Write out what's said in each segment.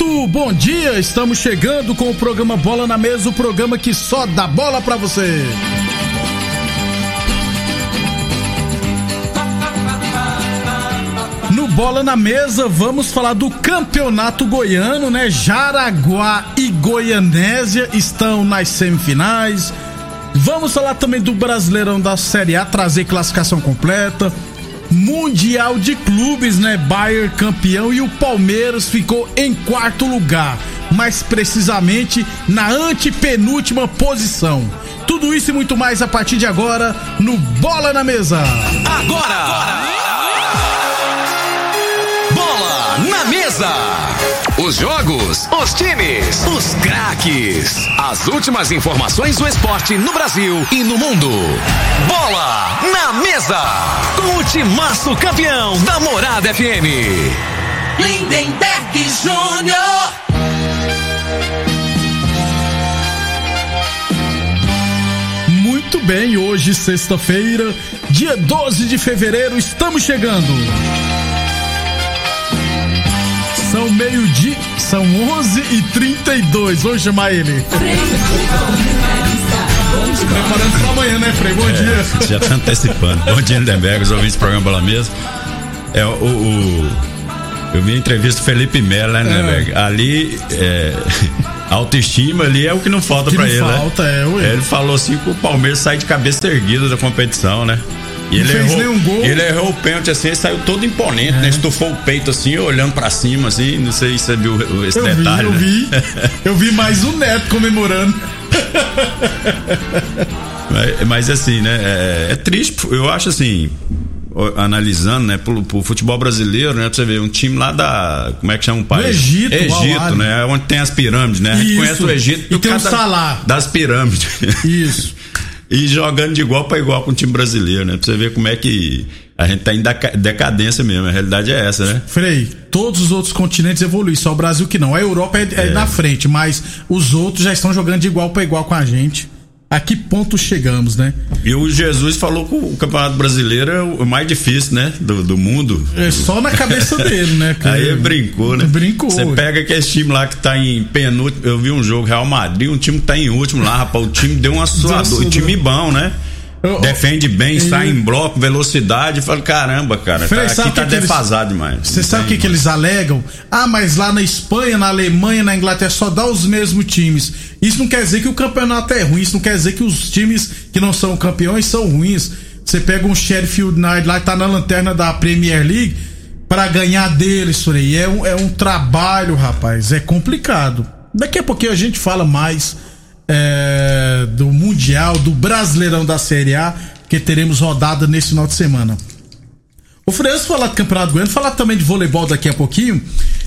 muito bom dia. Estamos chegando com o programa Bola na Mesa o programa que só dá bola pra você. No Bola na Mesa, vamos falar do campeonato goiano, né? Jaraguá e Goianésia estão nas semifinais. Vamos falar também do Brasileirão da Série A, trazer classificação completa. Mundial de Clubes, né? Bayern campeão e o Palmeiras ficou em quarto lugar, mais precisamente na antepenúltima posição. Tudo isso e muito mais a partir de agora no Bola na Mesa. Agora! agora. Bola na Mesa! Os jogos, os times, os craques. As últimas informações do esporte no Brasil e no mundo. Bola na mesa. Com o timaço campeão da Morada FM. Lindenberg Júnior. Muito bem, hoje, sexta-feira, dia 12 de fevereiro, estamos chegando. São meio-dia, são 11 e 32 Vamos chamar ele. Preparando pra amanhã, né, Frei? Bom É, dia. Já tá antecipando. Bom dia, Lindenberg, os ouvintes do programa Bola Mesa. É, o, o- eu vi a entrevista do Felipe Melo, né, Lindenberg? Ali, é, autoestima ali é o que não falta não ele, falta, né? é, ué. Ele falou assim que o Palmeiras sai de cabeça erguida da competição, né? E Não ele fez errou, nenhum gol. Ele errou o pênalti assim, ele saiu todo imponente, É. né? Estufou o peito assim, olhando pra cima, assim. Não sei se você viu esse Eu vi, detalhe. eu né? vi. Eu vi mais o Neto comemorando. Mas, mas, assim, né? É, é triste, eu acho assim, analisando, né, pro, pro futebol brasileiro, né? Pra você ver, um time lá da. Como é que chama o país? Egito, Egito, Al-Ahly. né? Onde tem as pirâmides, né? A gente conhece o Egito E tem o Salah. das pirâmides. Isso. e jogando de igual para igual com o time brasileiro, né? Pra você ver como é que a gente tá em deca- decadência mesmo. A realidade é essa, né? Frei, todos os outros continentes evoluem, só o Brasil que não. A Europa é, é na frente, mas os outros já estão jogando de igual para igual com a gente. A que ponto chegamos, né? E o Jesus falou que o Campeonato Brasileiro é o mais difícil, né? Do, do mundo. É só na cabeça dele, né? cara? Aí brincou, né? Brincou. Você pega aquele time lá que tá em penúltimo. Eu vi um jogo Real Madrid, um time que tá em último lá, rapaz. O time deu uma suadora. Desassudou. time bom, né? Defende bem, eu- sai em bloco, velocidade. Eu falo, caramba, cara. Frei, tá, aqui tá que que eles- defasado demais. Você sabe o que, que eles alegam? Ah, mas lá na Espanha, na Alemanha, na Inglaterra só dá os mesmos times. Isso não quer dizer que o campeonato é ruim, isso não quer dizer que os times que não são campeões são ruins. Você pega um Sheffield United lá que tá na lanterna da Premier League pra ganhar deles, aí. É um, é um trabalho, rapaz. É complicado. Daqui a pouquinho a gente fala mais é, do Mundial, do Brasileirão da Série A, que teremos rodada nesse final de semana. O Freitas falar do Campeonato Goiano, falar também de voleibol daqui a pouquinho.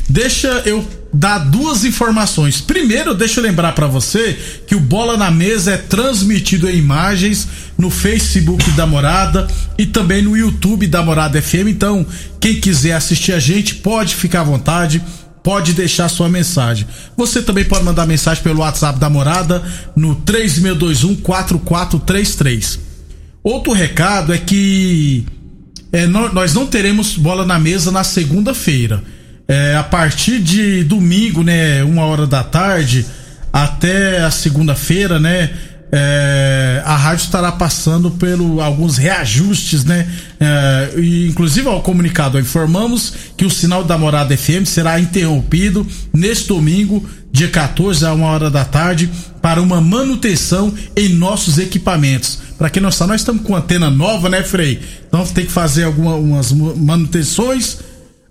Deixa eu dar duas informações. Primeiro, deixa eu lembrar pra você que o Bola na Mesa é transmitido em imagens no Facebook da Morada e também no YouTube da Morada FM. Então, quem quiser assistir a gente, pode ficar à vontade, pode deixar sua mensagem. Você também pode mandar mensagem pelo WhatsApp da Morada no 3621 4433. Outro recado é que é, nó- nós não teremos bola na mesa na segunda-feira. É, a partir de domingo, né, uma hora da tarde, até a segunda-feira, né, é, a rádio estará passando pelo alguns reajustes, né, é, e inclusive ao comunicado informamos que o sinal da Morada FM será interrompido neste domingo, dia 14 a uma hora da tarde, para uma manutenção em nossos equipamentos. Para quem não sabe, nós estamos com antena nova, né, Frei? Então tem que fazer algumas manutenções.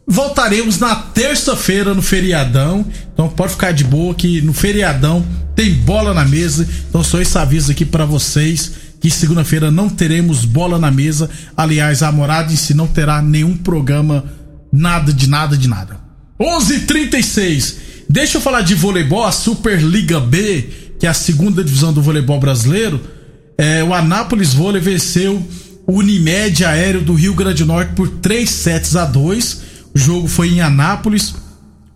Voltaremos na terça-feira no feriadão. Então pode ficar de boa que no feriadão tem bola na mesa. Então só esse aviso aqui para vocês que segunda-feira não teremos bola na mesa. Aliás, a morada em si não terá nenhum programa, nada de nada de nada. 11:36. Deixa eu falar de voleibol, a Superliga B, que é a segunda divisão do voleibol brasileiro. É, o Anápolis Vôlei venceu o Unimed Aéreo do Rio Grande do Norte por 3 sets a 2. O jogo foi em Anápolis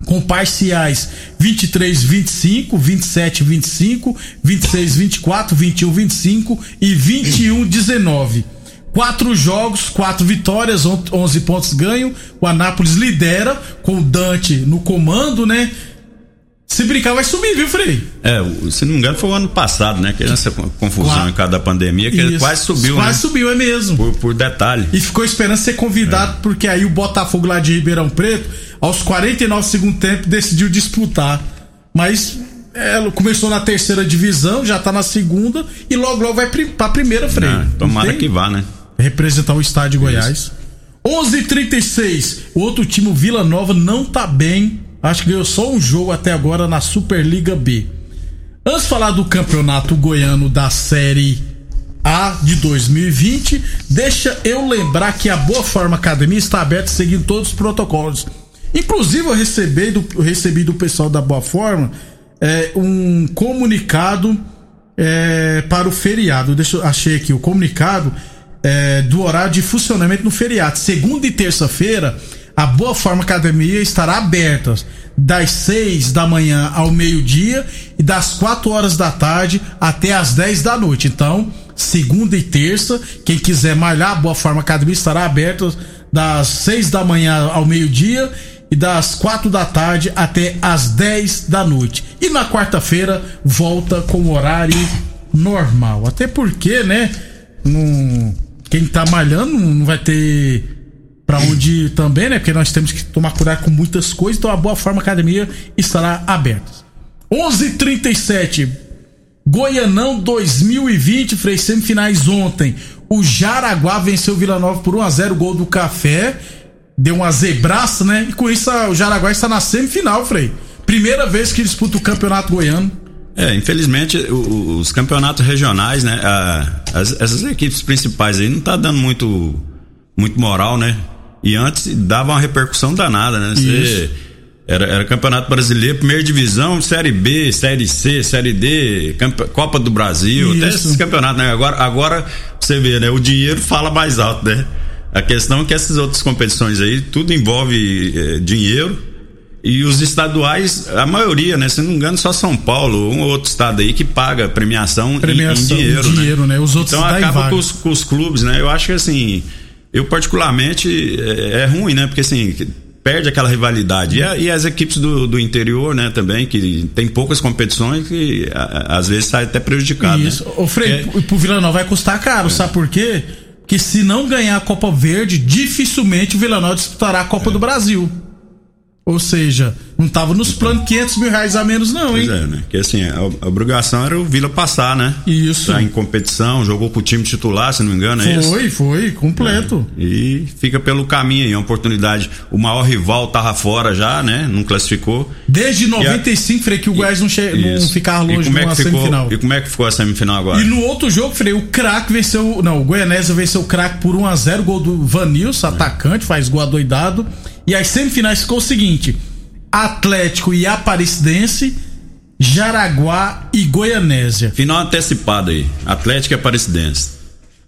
com parciais 23 25, 27 25, 26 24, 21 25 e 21 19. Quatro jogos, quatro vitórias, 11 pontos ganho. O Anápolis lidera com o Dante no comando, né? Se brincar, vai subir, viu, Frei? É, se não me engano, foi o ano passado, né? Que essa confusão quase, em cada pandemia, que ele quase subiu, quase né? subiu, é mesmo. Por, por, detalhe. E ficou esperando ser convidado, é. porque aí o Botafogo lá de Ribeirão Preto, aos 49 segundo tempo, decidiu disputar. Mas é, começou na terceira divisão, já tá na segunda, e logo logo vai pra primeira, Frei. É, tomara que vá, né? Representar o estádio de Goiás. 11:36. O outro time, o Vila Nova, não tá bem Acho que ganhou só um jogo até agora na Superliga B. Antes de falar do campeonato goiano da Série A de 2020, deixa eu lembrar que a Boa Forma Academia está aberta seguindo todos os protocolos. Inclusive, eu recebi do, eu recebi do pessoal da Boa Forma é, um comunicado é, para o feriado. Deixa eu achei aqui o comunicado é, do horário de funcionamento no feriado. Segunda e terça-feira a Boa Forma Academia estará aberta das 6 da manhã ao meio-dia e das 4 horas da tarde até as 10 da noite. Então, segunda e terça, quem quiser malhar, a Boa Forma Academia estará aberta das 6 da manhã ao meio-dia e das 4 da tarde até as 10 da noite. E na quarta-feira volta com o horário normal. Até porque, né? Quem tá malhando não vai ter para onde também, né? Porque nós temos que tomar cuidado com muitas coisas, então a Boa Forma Academia estará aberta. 11:37 Goianão 2020, Frei semifinais ontem. O Jaraguá venceu o Vila Nova por 1 a 0 gol do Café. Deu uma zebraça, né? E com isso o Jaraguá está na semifinal, Frei. Primeira vez que disputa o Campeonato Goiano. É, infelizmente os campeonatos regionais, né? as, essas equipes principais aí não tá dando muito muito moral, né? E antes dava uma repercussão danada, né? Você era, era Campeonato Brasileiro, primeira divisão, Série B, Série C, Série D, Copa do Brasil, Isso. até esses campeonatos, né? Agora, agora você vê, né? O dinheiro fala mais alto, né? A questão é que essas outras competições aí, tudo envolve é, dinheiro. E os estaduais, a maioria, né? Se não me engano, só São Paulo, um ou outro estado aí que paga premiação, premiação em, em dinheiro, em dinheiro né? né? Os outros então acaba com os, com os clubes, né? Eu acho que assim eu particularmente é, é ruim, né? Porque assim perde aquela rivalidade. E, a, e, as equipes do, do interior, né, também, que tem poucas competições, que a, às vezes sai até prejudicado. Né? Isso. Né? O Frei, é... pro Vila Nova vai custar caro, é. sabe por quê? Porque se não ganhar a Copa Verde, dificilmente o Vila Nova disputará a Copa é. do Brasil. Ou seja, não tava nos planos 500 mil reais a menos, não, pois hein? é, né? Que assim, a, a, obrigação era o Vila passar, né? Isso. Tá em competição, jogou com o time titular, se não me engano, é isso? Foi, foi, completo. É, e fica pelo caminho aí, uma oportunidade. O maior rival tava fora já, né? Não classificou. Desde 95, a... Frei, que o Goiás não, che... não ficava longe de é uma semifinal. E como é que ficou a semifinal agora? E no outro jogo, Frei, o craque venceu. Não, o Goianese venceu o craque por 1x0, gol do Vanilson, atacante, faz gol adoidado. E as semifinais ficou o seguinte. Atlético e Aparecidense, Jaraguá e Goianésia. Final antecipado aí. Atlético e Aparecidense.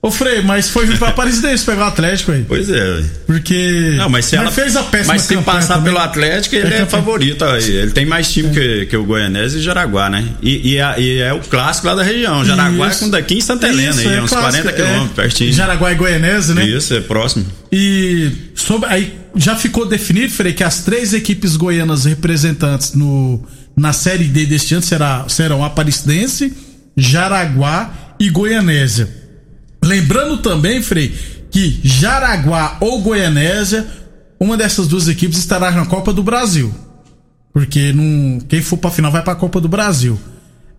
Ô Frei, mas foi vir pra Aparecidense pegar o Atlético aí. Pois é. Porque. Não, mas se ela fez a péssima Mas se passar também. pelo Atlético, ele é, é favorito. Ele tem mais time é. que, que o Goianese e Jaraguá, né? E, e, é, e, é o clássico lá da região. Jaraguá Isso. é com daqui em Santa Helena, Isso, aí, é uns clássico, 40 quilômetros pertinho. Jaraguá e Goianese, né? Isso, é próximo. E sobre, aí já ficou definido, Frei, que as três equipes goianas representantes no, na Série D deste ano será, serão Aparecidense, Jaraguá e Goianésia. Lembrando também, Frei, que Jaraguá ou Goianésia, uma dessas duas equipes estará na Copa do Brasil. Porque não, quem for pra final vai pra Copa do Brasil.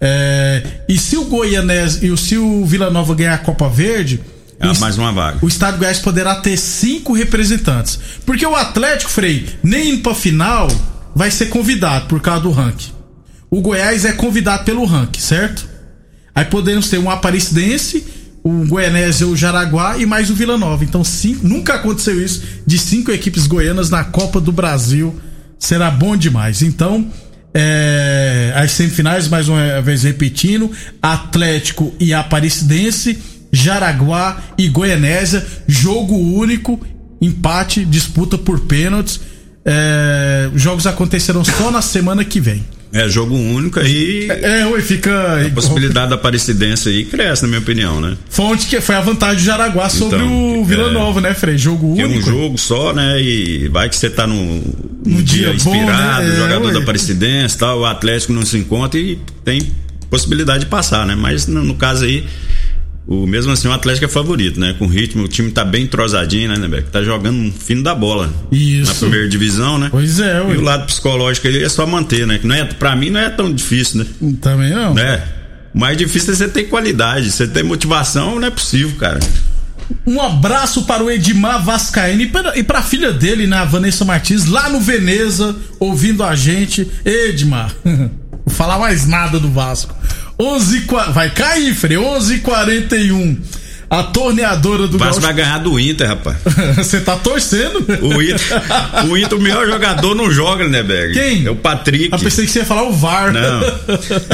É, e se o Goianésia e se o Vila Nova ganhar a Copa Verde, é mais uma vaga. O Estado de Goiás poderá ter cinco representantes. Porque o Atlético, Frei, nem indo pra final, vai ser convidado por causa do ranking. O Goiás é convidado pelo ranking, certo? Aí podemos ter um Aparecidense, o Goianese o Jaraguá e mais o Vila Nova. Então, cinco, nunca aconteceu isso de cinco equipes goianas na Copa do Brasil será bom demais. Então, é, as semifinais, mais uma vez repetindo, Atlético e Aparecidense, Jaraguá e Goianésia, jogo único, empate, disputa por pênaltis. É, jogos acontecerão só na semana que vem. É jogo único aí. É, ué, fica. A possibilidade da Aparecidense aí cresce, na minha opinião, né? Fonte que foi a vantagem do Jaraguá sobre então, o Vila é, Nova, né, Frei? Jogo único. É um jogo só, né? E vai que você tá no, no dia, dia inspirado, bom, né? jogador é, da Aparecidense tal, o Atlético não se encontra e tem possibilidade de passar, né? Mas no, no caso aí o mesmo assim o Atlético é favorito, né? Com ritmo, o time tá bem entrosadinho, né, Nebeck? Tá jogando um fino da bola. Isso. Na primeira divisão, né? Pois é, ué. E o lado psicológico ali é só manter, né? Que não é, pra mim não é tão difícil, né? Também não. Né? O mais difícil é você ter qualidade, você ter motivação, não é possível, cara. Um abraço para o Edmar Vascaíno e para, e para a filha dele, né, Vanessa Martins, lá no Veneza, ouvindo a gente. Edmar, vou falar mais nada do Vasco. 11 vai cair, Frei, 11:41. A torneadora do Vasco vai ganhar do Inter, rapaz. Você tá torcendo? O Inter, o Inter, o melhor jogador não joga, né, Berg? Quem? É o Patrick. Eu pensei que você ia falar o VAR. Não.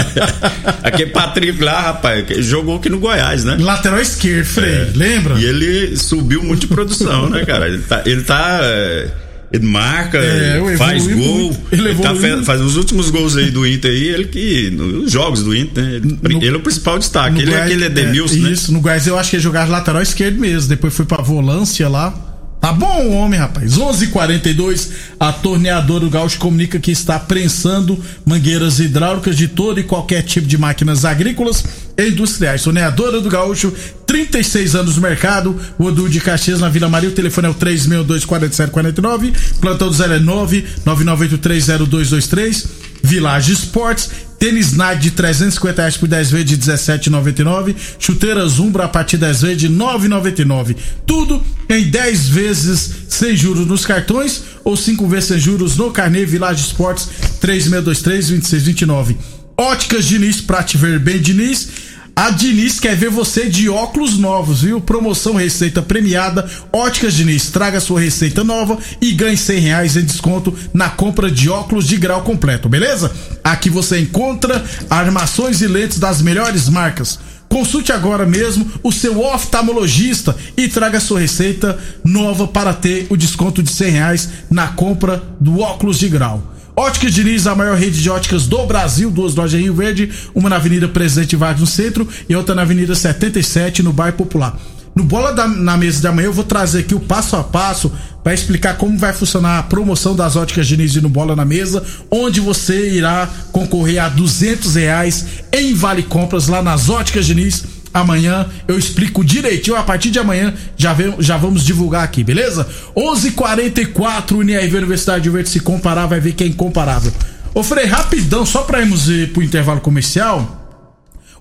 Aquele Patrick lá, rapaz, jogou aqui no Goiás, né? Lateral esquerdo, Frei, é. lembra? E ele subiu muito de produção, né, cara? Ele tá, ele tá é ele marca, é, faz gol. Ele, ele tá, faz os últimos gols aí do Inter aí, ele que. Nos jogos do Inter, né? Ele, no, ele é o principal destaque. Ele é Goiás, é aquele Edemilson, é, né? Isso, no Goiás eu acho que ele jogava lateral esquerdo mesmo. Depois foi pra volância lá. Tá bom homem, rapaz. 11:42 a torneadora do Gaúcho comunica que está prensando mangueiras hidráulicas de todo e qualquer tipo de máquinas agrícolas e industriais. Torneadora do Gaúcho, 36 anos no mercado. O Odu de Caxias na Vila Maria. O telefone é o 3624749. Plantão do 0 é 999830223. Village Sports Tênis Nike de 350 reais por 10 vezes de 17,99. Chuteiras Umbra a partir de 10 vezes de 9,99. Tudo em 10 vezes sem juros nos cartões ou 5 vezes sem juros no Carnê Village Sports 3623 2629. Óticas Diniz pra te ver bem, Diniz. A Diniz quer ver você de óculos novos, viu? Promoção Receita Premiada. Óticas Diniz, traga sua receita nova e ganhe 100 reais em desconto na compra de óculos de grau completo, beleza? Aqui você encontra armações e lentes das melhores marcas. Consulte agora mesmo o seu oftalmologista e traga sua receita nova para ter o desconto de 100 reais na compra do óculos de grau. Óticas Diniz, a maior rede de óticas do Brasil, duas lojas em Rio Verde, uma na Avenida Presidente Vargas no centro e outra na Avenida 77 no bairro Popular. No Bola da, na Mesa de amanhã eu vou trazer aqui o passo a passo para explicar como vai funcionar a promoção das óticas Diniz e no Bola na Mesa, onde você irá concorrer a duzentos reais em vale compras lá nas óticas Diniz amanhã eu explico direitinho. A partir de amanhã já, vem, já vamos divulgar aqui, beleza? 11:44 Uniav Universidade de Verde se comparar vai ver que é incomparável. Ô Frei, rapidão, só para irmos ir pro intervalo comercial.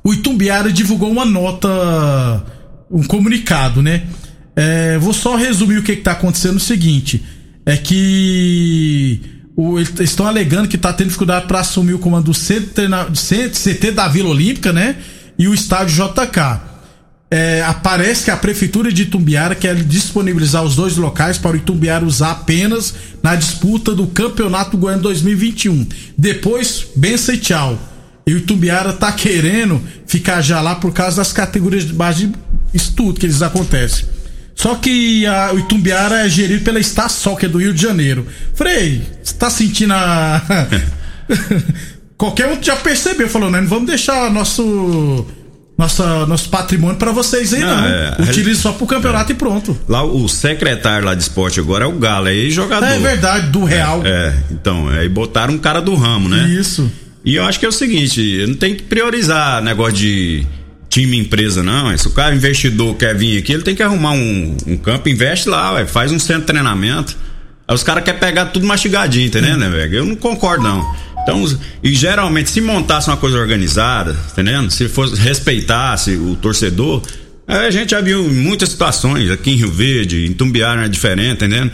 O Itumbiara divulgou uma nota, um comunicado, né? É, vou só resumir o que, que tá acontecendo. O seguinte: é que o, estão alegando que tá tendo dificuldade para assumir o comando do CT da Vila Olímpica, né? E o estádio JK. É, aparece que a prefeitura de Itumbiara quer disponibilizar os dois locais para o Itumbiara usar apenas na disputa do Campeonato Goiano 2021. Depois, benção e tchau. E o Itumbiara tá querendo ficar já lá por causa das categorias de base de estudo que eles acontecem. Só que a, o Itumbiara é gerido pela Estação, que é do Rio de Janeiro. Frei, você tá sentindo a. qualquer um já percebeu, falou, né? Não vamos deixar nosso nossa, nosso patrimônio para vocês aí, não. não. É, Utilize só pro campeonato é. e pronto. Lá o secretário lá de esporte agora é o Galo, é jogador. É verdade, do Real. É, é, então, aí botaram um cara do ramo, né? Isso. E eu acho que é o seguinte, não tem que priorizar negócio de time empresa, não. Se o cara investidor quer vir aqui, ele tem que arrumar um, um campo, investe lá, ué, faz um centro de treinamento. Aí os caras querem pegar tudo mastigadinho, entendeu, né, velho? Eu não concordo, não. Então, e geralmente, se montasse uma coisa organizada, entendendo? Se fosse respeitasse o torcedor, a gente já viu muitas situações aqui em Rio Verde, em Tumbiara é diferente, entendendo?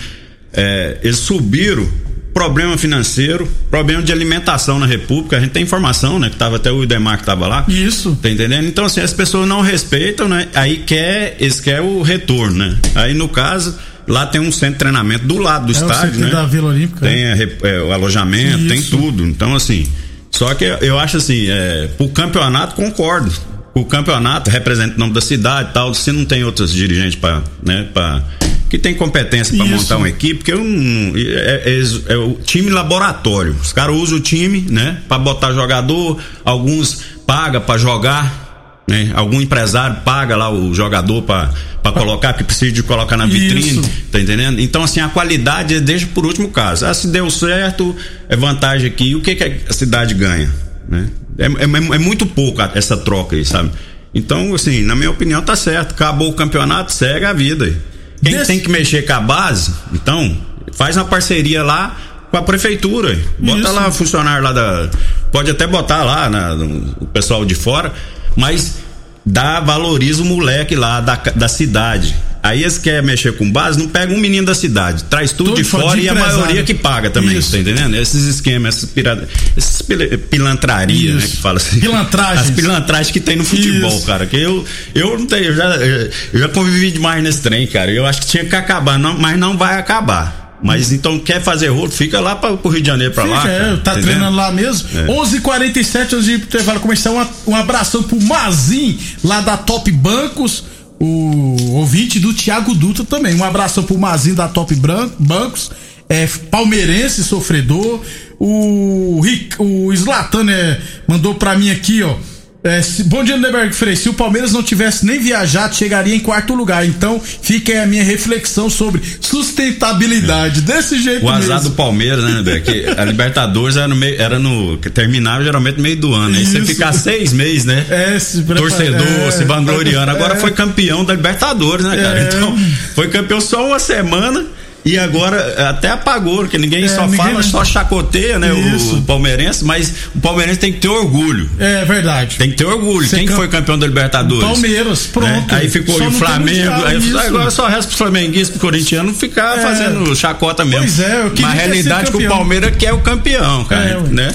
É, eles subiram problema financeiro, problema de alimentação na República, a gente tem informação, né? Que tava até o Idemar que tava lá. Isso. Tá entendendo? Então, assim, as pessoas não respeitam, né? Aí quer, eles querem o retorno, né? Aí, no caso, lá tem um centro de treinamento do lado do É estádio, né? da Vila Olímpica. Tem é, re- é, o alojamento, tem Isso. tudo. Então, assim, só que eu acho assim, é, pro campeonato, concordo. O campeonato representa o nome da cidade e tal, se não tem outros dirigentes para né, pra, que tem competência para montar uma equipe, porque eu não, é, é- é o time laboratório. Os caras usam o time, né, para botar jogador, alguns paga para jogar, né? Algum empresário paga lá o jogador para colocar, porque precisa de colocar na vitrine, Isso. tá entendendo? Então, assim, a qualidade é desde por último caso. Ah, se deu certo, é vantagem aqui. E o que, que a cidade ganha? Né? É, é- é muito pouco essa troca aí, sabe? Então, assim, na minha opinião, tá certo. Acabou o campeonato, segue a vida. aí. Quem Desse- tem que mexer com a base, então, faz uma parceria lá com a prefeitura. Bota Isso. lá funcionário lá da. Pode até botar lá no- o pessoal de fora, mas dá, valoriza o moleque lá da, da cidade. Aí eles querem mexer com base, não pega um menino da cidade, traz tudo Tudo de fora de e a maioria que paga também, Isso. tá entendendo? Esses esquemas, essas, pira, esses pil- pilantraria, né? Isso. Que fala assim. Pilantragens. As pilantragens que tem no futebol, Isso. cara. Que eu, eu não tenho, eu já, eu já convivi demais nesse trem, cara. Eu acho que tinha que acabar, não, mas não vai acabar. Mas então quer fazer rolo, fica lá para o Rio de Janeiro pra lá. É, cara, tá treinando lá mesmo. É. 11:47 antes de ir pro intervalo começar. Um, um abração pro Mazin, lá da Top Bancos. O ouvinte do Thiago Dutra também. Um abração pro Mazin da Top Bran- Bancos. É, palmeirense, sofredor. O, Ric- o Zlatan é, mandou pra mim aqui, ó. É, se- bom dia, Lindeberg Frei. Se o Palmeiras não tivesse nem viajado, chegaria em quarto lugar. Então, fica aí a minha reflexão sobre sustentabilidade. Desse jeito O azar mesmo. do Palmeiras, né? Que a Libertadores era no meio, era no. que terminava geralmente no meio do ano. Aí você Isso. ficar seis meses, né? É, se prepara- Torcedor, é, se vangloriando. Agora é. foi campeão da Libertadores, né, cara? É. Então, foi campeão só uma semana. E agora até apagou, porque ninguém É, só ninguém fala, só chacoteia, né? Isso. O palmeirense, mas o palmeirense tem que ter orgulho. É verdade. Tem que ter orgulho. Quem que cam- foi campeão da Libertadores? Palmeiras, pronto. Né? Aí ficou Só o Flamengo. Aí, agora só resta pro flamenguista e pro corintiano ficar É. fazendo chacota mesmo. Pois é, eu queria Mas a realidade é que o. Palmeiras quer o campeão, cara. É, né?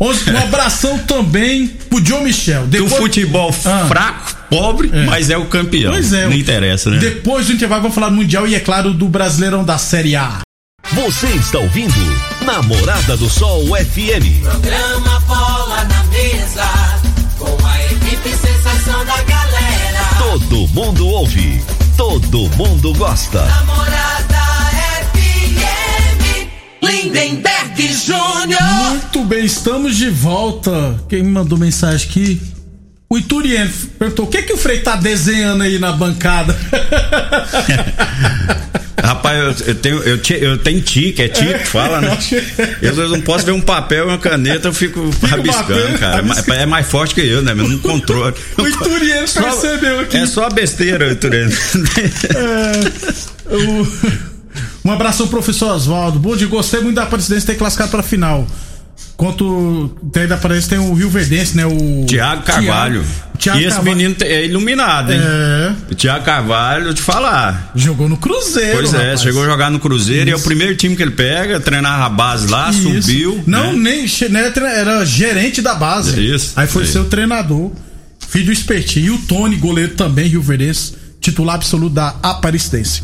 Um abração também pro John Michel. Um Depois- futebol Ah. fraco, pobre, É. mas é o campeão. Pois é. Não interessa, né? Depois do intervalo, vamos falar do Mundial e, é claro, do Brasileirão da Série A. Você está ouvindo Namorada do Sol FM. Programa Bola na Mesa, com a equipe sensação da galera. Todo mundo ouve, todo mundo gosta. Namorada Lindenberg Júnior. Muito bem, estamos de volta. Quem me mandou mensagem aqui? O Ituriano perguntou: o que, que o Frei tá desenhando aí na bancada? Rapaz, eu, eu tenho, eu, eu tenho tique, é tique que fala, né? Eu, eu não posso ver um papel e uma caneta, eu fico rabiscando, batendo, cara. É mais- rabiscando. É mais forte que eu, né? Mas não controle. O Ituriano percebeu aqui. É só besteira, Ituriano. O- Um abraço ao professor Oswaldo. Bom dia, gostei muito da Aparecidense ter classificado para final. Quanto tem da Aparecidense tem o Rio Verdense, né? O Tiago Carvalho. Thiago- Thiago e esse Carvalho. menino é iluminado, hein? É, Tiago Carvalho, eu te falar. jogou no Cruzeiro. Pois é, rapaz. chegou a jogar no Cruzeiro e é o primeiro time que ele pega, treinava a base lá, Isso. subiu. Não, né? nem era, era gerente da base. Isso. Aí foi Isso. seu treinador, filho do Espertinho. E o Tony, goleiro também, Rio Verdense, titular absoluto da Aparecidense.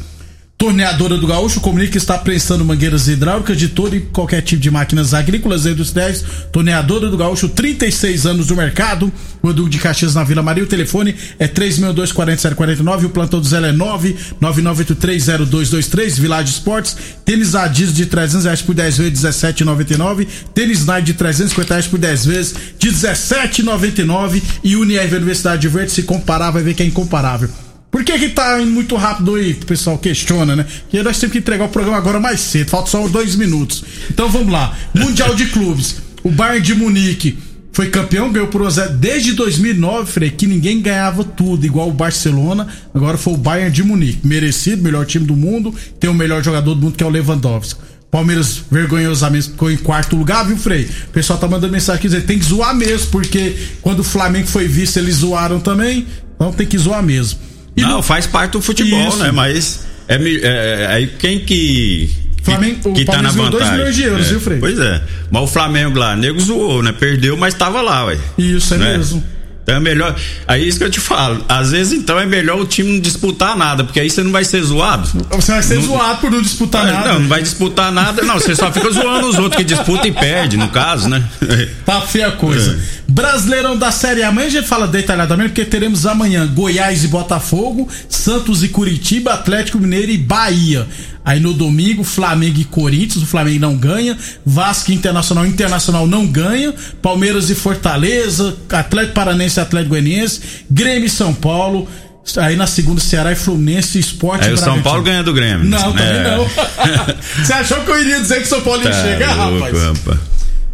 Torneadora do Gaúcho comunica que está prestando mangueiras hidráulicas de todo e qualquer tipo de máquinas agrícolas e industriais. Torneadora do Gaúcho, 36 anos no mercado. O Duque de Caxias na Vila Maria. O telefone é 362-4749. O plantão do Zé é 999830223. Village Esportes. Tênis Adidas de 300 reais por 10 vezes, 17,99. Tênis Nike de 350 reais por 10 vezes, de 17,99. E Unirv Universidade Verde. Se comparar, vai ver que é incomparável. Por que que tá indo muito rápido aí? O pessoal questiona, né? Porque nós temos que entregar o programa agora mais cedo. Falta só dois minutos. Então vamos lá. Mundial de Clubes. O Bayern de Munique foi campeão, ganhou por 1 a 0 desde 2009, Frei, que ninguém ganhava tudo, igual o Barcelona. Agora foi o Bayern de Munique. Merecido, melhor time do mundo. Tem o melhor jogador do mundo que é o Lewandowski. Palmeiras vergonhosamente ficou em quarto lugar, viu, Frei? O pessoal tá mandando mensagem aqui tem que zoar mesmo, porque quando o Flamengo foi visto, eles zoaram também. Então tem que zoar mesmo. E Não, faz parte do futebol, Isso. né? Mas é, é, aí quem que. Flamengo- que, que tá na vantagem. milhões de euros, É, viu, Frei? Pois é. Mas o Flamengo lá, nego zoou, né? Perdeu, mas tava lá, ué. Isso, é Né? mesmo. Então é melhor. Aí isso que eu te falo. Às vezes, então, é melhor o time não disputar nada, porque aí você não vai ser zoado. Você vai ser Não- zoado por não disputar Ah, nada. Não, não vai disputar nada, não. Você só fica zoando os outros que disputam e perde, no caso, né? Tá feia a coisa. É. Brasileirão da Série A. Amanhã a gente fala detalhadamente, porque teremos amanhã Goiás e Botafogo, Santos e Curitiba, Atlético Mineiro e Bahia. Aí no domingo, Flamengo e Corinthians, o Flamengo não ganha, Vasco Internacional, Internacional não ganha, Palmeiras e Fortaleza, Atlético Paranense e Atlético Goianiense, Grêmio e São Paulo. Aí na segunda, Ceará e Fluminense, Esporte Aí o São. Paulo ganha do Grêmio. Não, também É. não. Você achou que eu iria dizer que o São Paulo ia Tá chegar, louco, rapaz? rapaz.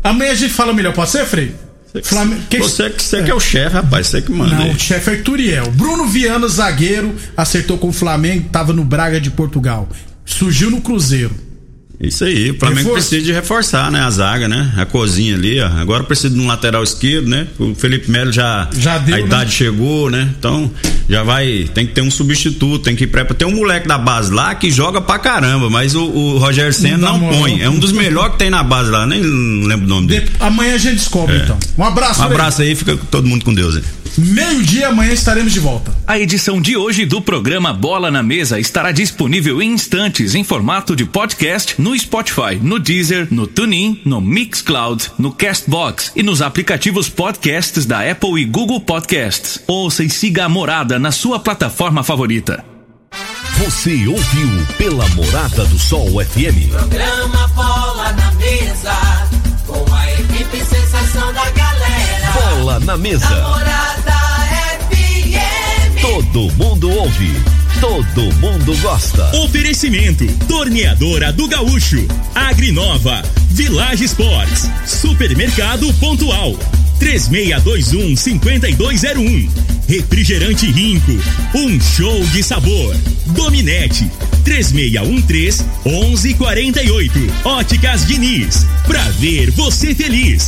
Amanhã a gente fala melhor, pode ser, Frei? Flamengo. que- Você, que- você que é o chefe, rapaz, você que manda. Não, o chefe é Turiel. Bruno Viana, zagueiro, acertou com o Flamengo, tava no Braga de Portugal. Surgiu no Cruzeiro. Isso aí, o Flamengo Reforço. precisa de reforçar, né? A zaga, né? A cozinha ali, ó. Agora precisa de um lateral esquerdo, né? O Felipe Melo já. Já deu, A né? idade chegou, né? Então, já vai. Tem que ter um substituto, tem que ir pré- Tem um moleque da base lá que joga pra caramba, mas o, o Rogério Senna Não não, põe. É um dos melhores que tem na base lá, nem lembro o nome dele. De- Amanhã a gente descobre, então. Um abraço, É. Um abraço aí, fica todo mundo com Deus aí. Meio-dia, amanhã estaremos de volta. A edição de hoje do programa Bola na Mesa estará disponível em instantes em formato de podcast no Spotify, no Deezer, no TuneIn, no Mixcloud, no Castbox e nos aplicativos podcasts da Apple e Google Podcasts. Ouça e siga a Morada na sua plataforma favorita. Você ouviu pela Morada do Sol FM. Programa Bola na Mesa, com a equipe sensação da galera. Bola na mesa. Namorada. Todo mundo ouve. Todo mundo gosta. Oferecimento: Torneadora do Gaúcho, Agrinova, Village Sports, Supermercado Pontual, 3621-5201. Refrigerante Rinco, um show de sabor. Dominete, 3613-1148. Óticas Diniz, pra ver você feliz.